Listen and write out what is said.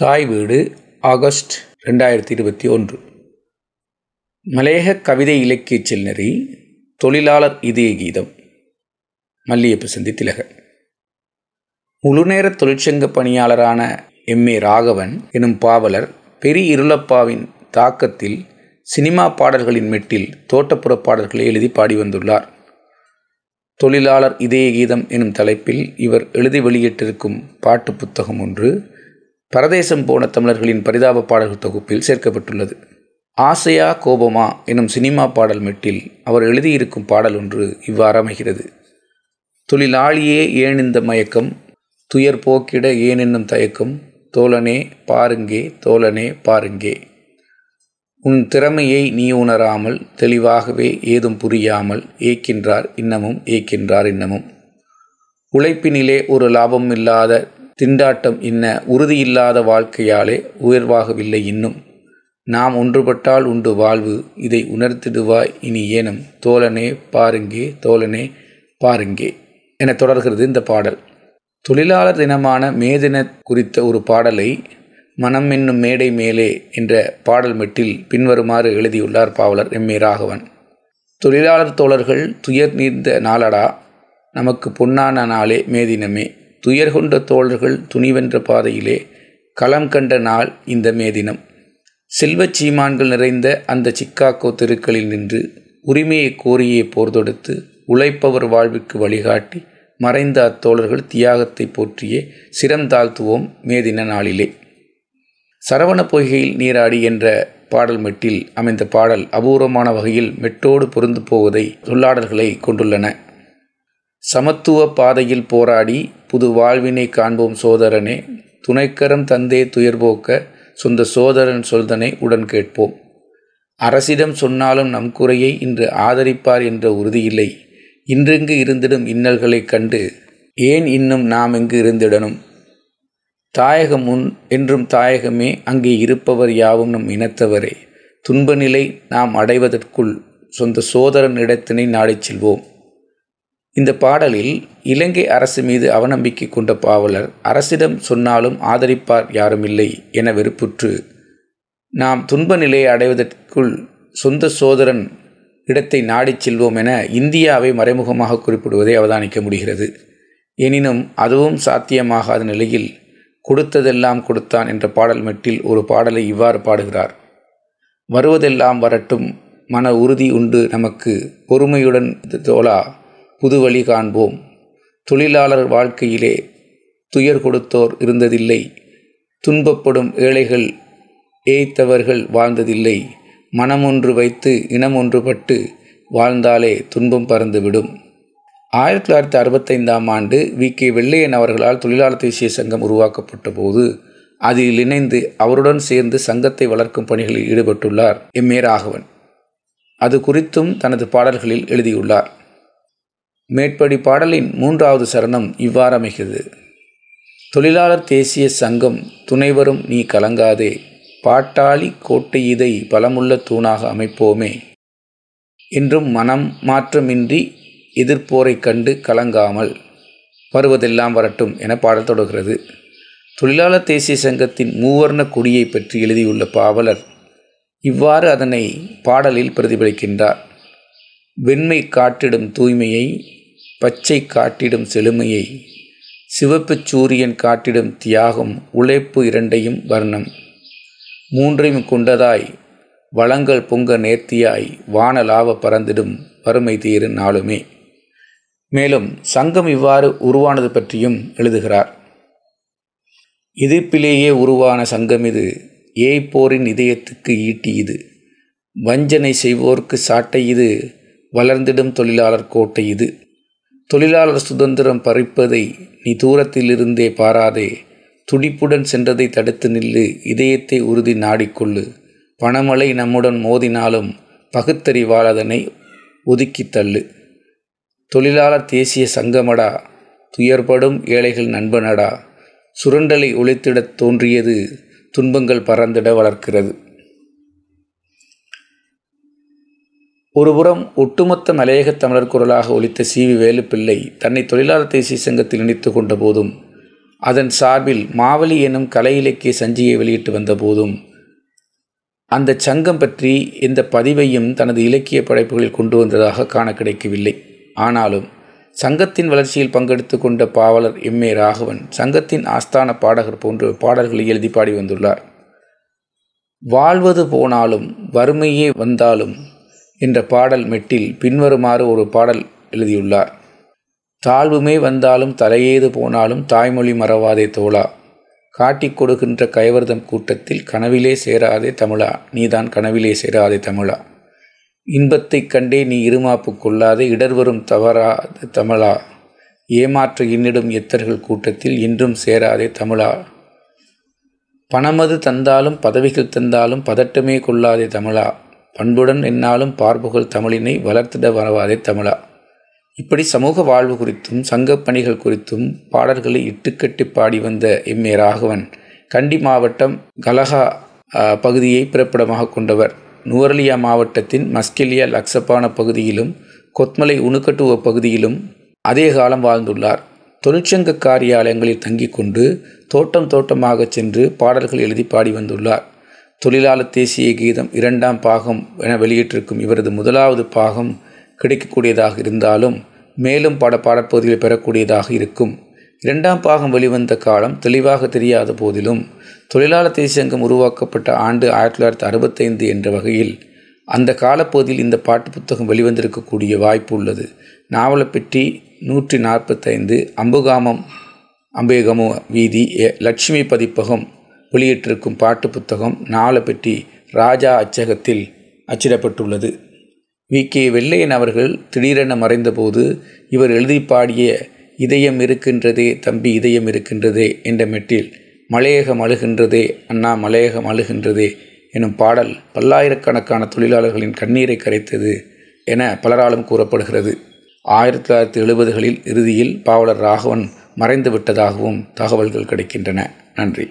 தாய் வீடு ஆகஸ்ட் ரெண்டாயிரத்தி இருபத்தி ஒன்று. மலையக கவிதை இலக்கிய செல்நெறி தொழிலாளர் இதய கீதம் மல்லியப்பு சந்தி திலகர் முழுநேர தொழிற்சங்க பணியாளரான எம் ஏ ராகவன் எனும் பாவலர் பெரி இருளப்பாவின் தாக்கத்தில் சினிமா பாடல்களின் மெட்டில் தோட்டப்புற பாடல்களை எழுதி பாடி வந்துள்ளார். தொழிலாளர் இதய கீதம் எனும் தலைப்பில் இவர் எழுதி வெளியிட்டிருக்கும் பாட்டு புத்தகம் ஒன்று பரதேசம் போன தமிழர்களின் பரிதாப பாடல்கள் தொகுப்பில் சேர்க்கப்பட்டுள்ளது. ஆசையா கோபமா எனும் சினிமா பாடல் மெட்டில் அவர் எழுதியிருக்கும் பாடல் ஒன்று இவ்வாறு அமைகிறது. தொழிலாளியே ஏன் இந்த மயக்கம்? துயர் போக்கிட ஏன் என்னும் தயக்கம்? தோழனே பாருங்கே தோழனே பாருங்கே. உன் திறமையை நீ உணராமல் தெளிவாகவே ஏதும் புரியாமல் ஏக்கின்றார் இன்னமும் ஏக்கின்றார் இன்னமும். உழைப்பினிலே ஒரு லாபம் இல்லாத திண்டாட்டம் இன்ன உறுதியில்லாத வாழ்க்கையாலே உயர்வாகவில்லை இன்னும். நாம் ஒன்றுபட்டால் உண்டு வாழ்வு இதை உணர்த்திடுவாய் இனி ஏனும். தோழனே பாருங்கே தோழனே பாருங்கே என தொடர்கிறது இந்த பாடல். தொழிலாளர் தினமான மே தின குறித்த ஒரு பாடலை மனம் என்னும் மேடை மேலே என்ற பாடல் மெட்டில் பின்வருமாறு எழுதியுள்ளார் பாவலர் எம். ஏ. ராகவன். தொழிலாளர் தோழர்கள் துயர் நீர்ந்த நாளடா நமக்கு பொன்னான நாளே மேதினமே துயர் கொண்ட தோழர்கள் துணிவென்ற பாதையிலே களம் கண்ட நாள் இந்த மேதினம் செல்வச் சீமான்கள் நிறைந்த அந்த சிக்காக்கோ தெருக்களில் நின்று உரிமையை கோரியே போர் தொடுத்து உழைப்பவர் வாழ்விற்கு வழிகாட்டி மறைந்த அத்தோழர்கள் தியாகத்தை போற்றியே சிரம் தாழ்த்துவோம் மேதின நாளிலே. சரவண பொய்கையில் நீராடி என்ற பாடல் மெட்டில் அமைந்த பாடல் அபூர்வமான வகையில் மெட்டோடு பொருந்து போவதை சொல்லாடல்களை கொண்டுள்ளன. சமத்துவ பாதையில் போராடி புது வாழ்வினை காண்போம் சோதரனே துணைக்கரம் தந்தே துயர்போக்க சொந்த சோதரன் சொல்தனை உடன் கேட்போம். அரசிடம் சொன்னாலும் நம் குறையை இன்று ஆதரிப்பார் என்ற உறுதியில்லை. இன்றெங்கு இருந்திடும் இன்னல்களைக் கண்டு ஏன் இன்னும் நாம் எங்கு இருந்திடனும் தாயகம் முன் என்றும் தாயகமே அங்கே இருப்பவர் யாவும் நம் இனத்தவரே. துன்பநிலை நாம் அடைவதற்குள் சொந்த சோதரன் இடத்தினை நாடிச் செல்வோம். இந்த பாடலில் இலங்கை அரசு மீது அவநம்பிக்கை கொண்ட பாவலர் அரசிடம் சொன்னாலும் ஆதரிப்பார் யாரும் இல்லை என வெறுப்புற்று நாம் துன்ப நிலையை அடைவதற்குள் சொந்த சோதரன் இடத்தை நாடிச் செல்வோம் என இந்தியாவை மறைமுகமாக குறிப்பிடுவதை அவதானிக்க முடிகிறது. எனினும் அதுவும் சாத்தியமாகாத நிலையில் கொடுத்ததெல்லாம் கொடுத்தான் என்ற பாடல் மெட்டில் ஒரு பாடலை இவ்வாறு பாடுகிறார் வருவதெல்லாம் வரட்டும் மன உறுதி உண்டு நமக்கு பொறுமையுடன் தோழா புது வழி காண்போம். தொழிலாளர் வாழ்க்கையிலே துயர் கொடுத்தோர் இருந்ததில்லை. துன்பப்படும் ஏழைகள் ஏய்த்தவர்கள் வாழ்ந்ததில்லை. மனம் ஒன்று வைத்து இனம் ஒன்றுபட்டு வாழ்ந்தாலே துன்பம் பறந்துவிடும். ஆயிரத்தி தொள்ளாயிரத்தி அறுபத்தைந்தாம் ஆண்டு வி. கே. வெள்ளையன் அவர்களால் தொழிலாளர் தேசிய சங்கம் உருவாக்கப்பட்ட போது அதில் இணைந்து அவருடன் சேர்ந்து சங்கத்தை வளர்க்கும் பணிகளில் ஈடுபட்டுள்ளார் எம். ஏ. ராகவன். அது குறித்தும் தனது பாடல்களில் எழுதியுள்ளார். மேற்படி பாடலின் மூன்றாவது சரணம் இவ்வாறு அமைகிறது தொழிலாளர் தேசிய சங்கம் துணைவரும் நீ கலங்காதே. பாட்டாளி கோட்டை இதை பலமுள்ள தூணாக அமைப்போமே. என்றும் மனம் மாற்றமின்றி எதிர்ப்போரை கண்டு கலங்காமல் வருவதெல்லாம் வரட்டும் என பாடல் தொடர்கிறது. தொழிலாளர் தேசிய சங்கத்தின் மூவர்ண கொடியை பற்றி எழுதியுள்ள பாவலர் இவ்வாறு அதனை பாடலில் பிரதிபலிக்கின்றார். வெண்மை காட்டிடும் தூய்மையை பச்சை காட்டிடும் செழுமையை சிவப்புச் சூரியன் காட்டிடும் தியாகம் உழைப்பு இரண்டையும் வர்ணம். மூன்றையும் கொண்டதாய் வளங்கள் பொங்க நேர்த்தியாய் வானலாவ பறந்திடும் வறுமை தீரு நாளுமே. மேலும் சங்கம் இவ்வாறு உருவானது பற்றியும் எழுதுகிறார். எதிர்ப்பிலேயே உருவான சங்கம் இது ஏய்ப்போரின் இதயத்துக்கு ஈட்டி இது. வஞ்சனை செய்வோர்க்கு சாட்டை இது வளர்ந்திடும் தொழிலாளர் கோட்டை இது. தொழிலாளர் சுதந்திரம் பறிப்பதை நீ தூரத்திலிருந்தே பாராதே. துடிப்புடன் சென்றதை தடுத்து நில்லு. இதயத்தை உறுதி நாடிக்கொள்ளு. பணமழை நம்முடன் மோதினாலும் பகுத்தறிவாளதனை ஒதுக்கி தள்ளு. தொழிலாளர் தேசிய சங்கமடா. துயர்படும் ஏழைகள் நண்பனடா. சுரண்டலை ஒழித்திடத் தோன்றியது துன்பங்கள் பறந்திட வளர்க்கிறது. ஒருபுறம் ஒட்டுமொத்த மலையக தமிழர் குரலாக ஒலித்த சி வி வேலுப்பிள்ளை தன்னை தொழிலாளர் தேசிய சங்கத்தில் இணைத்து கொண்ட போதும் அதன் சார்பில் மாவலி எனும் கலை இலக்கிய சஞ்சியை வெளியிட்டு வந்த போதும் அந்த சங்கம் பற்றி எந்த பதிவையும் தனது இலக்கிய படைப்புகளில் கொண்டு வந்ததாக காண கிடைக்கவில்லை. ஆனாலும் சங்கத்தின் வளர்ச்சியில் பங்கெடுத்து கொண்ட பாவலர் எம் ஏ ராகவன் சங்கத்தின் ஆஸ்தான பாடகர் போன்ற பாடல்களை எழுதி பாடி வந்துள்ளார். வாழ்வது போனாலும் வறுமையே வந்தாலும் என்ற பாடல் மெட்டில் பின்வருமாறு ஒரு பாடல் எழுதியுள்ளார். தாழ்வுமே வந்தாலும் தலையேது போனாலும் தாய்மொழி மறவாதே தோழா. காட்டிக் கொடுக்கின்ற கைவர்தம் கூட்டத்தில் கனவிலே சேராதே தமிழா. நீதான் கனவிலே சேராதே தமிழா. இன்பத்தைக் கண்டே நீ இருமாப்பு கொள்ளாதே இடர்வரும் தவறாத தமிழா. ஏமாற்ற இன்னிடும் எத்தர்கள் கூட்டத்தில் இன்றும் சேராதே தமிழா. பணமது தந்தாலும் பதவிகள் தந்தாலும் பதட்டமே கொள்ளாதே தமிழா. பண்புடன் என்னாலும் பார்ப்புகள் தமிழினை வளர்த்திட வரவாதே தமிழா. இப்படி சமூக வாழ்வு குறித்தும் சங்கப் பணிகள் குறித்தும் பாடல்களை இட்டுக்கட்டி பாடி வந்த எம் ஏ ராகவன் கண்டி மாவட்டம் கலஹா பகுதியை பிறப்பிடமாக கொண்டவர். நுவரலியா மாவட்டத்தின் மஸ்கெலியா லக்சப்பான பகுதியிலும் கொத்மலை உணுக்கட்டுவ பகுதியிலும் அதே காலம் வாழ்ந்துள்ளார். தொழிற்சங்க காரியாலயங்களில் தங்கிக் கொண்டு தோட்டம் தோட்டமாக சென்று பாடல்கள் எழுதி பாடி வந்துள்ளார். தொழிலாளர் தேசிய கீதம் இரண்டாம் பாகம் என வெளியிட்டிருக்கும் இவரது முதலாவது பாகம் கிடைக்கக்கூடியதாக இருந்தாலும் மேலும் பட பாடப்பகுதிகளை பெறக்கூடியதாக இருக்கும். இரண்டாம் பாகம் வெளிவந்த காலம் தெளிவாக தெரியாத போதிலும் தொழிலாளர் தேசியங்கம் உருவாக்கப்பட்ட ஆண்டு ஆயிரத்தி தொள்ளாயிரத்தி அறுபத்தைந்து என்ற வகையில் அந்த காலப்பகுதியில் இந்த பாட்டு புத்தகம் வெளிவந்திருக்கக்கூடிய வாய்ப்பு உள்ளது. நாவலப்பெட்டி நூற்றி நாற்பத்தைந்து அம்புகாமம் அம்பேகமோ வீதி லட்சுமி பதிப்பகம் வெளியிட்டிருக்கும் பாட்டு புத்தகம் நாவலப்பெட்டி ராஜா அச்சகத்தில் அச்சிடப்பட்டுள்ளது. வி. கே. வெள்ளையன் அவர்கள் திடீரென மறைந்தபோது இவர் எழுதி பாடிய இதயம் இருக்கின்றதே தம்பி இதயம் இருக்கின்றதே என்ற மெட்டில் மலையகம் அழுகின்றதே அண்ணா மலையகம் அழுகின்றதே எனும் பாடல் பல்லாயிரக்கணக்கான தொழிலாளர்களின் கண்ணீரை கரைத்தது என பலராலும் கூறப்படுகிறது. ஆயிரத்தி தொள்ளாயிரத்தி எழுபதுகளில் இறுதியில் பாவலர் ராகவன் மறைந்து விட்டதாகவும் தகவல்கள் கிடைக்கின்றன. நன்றி.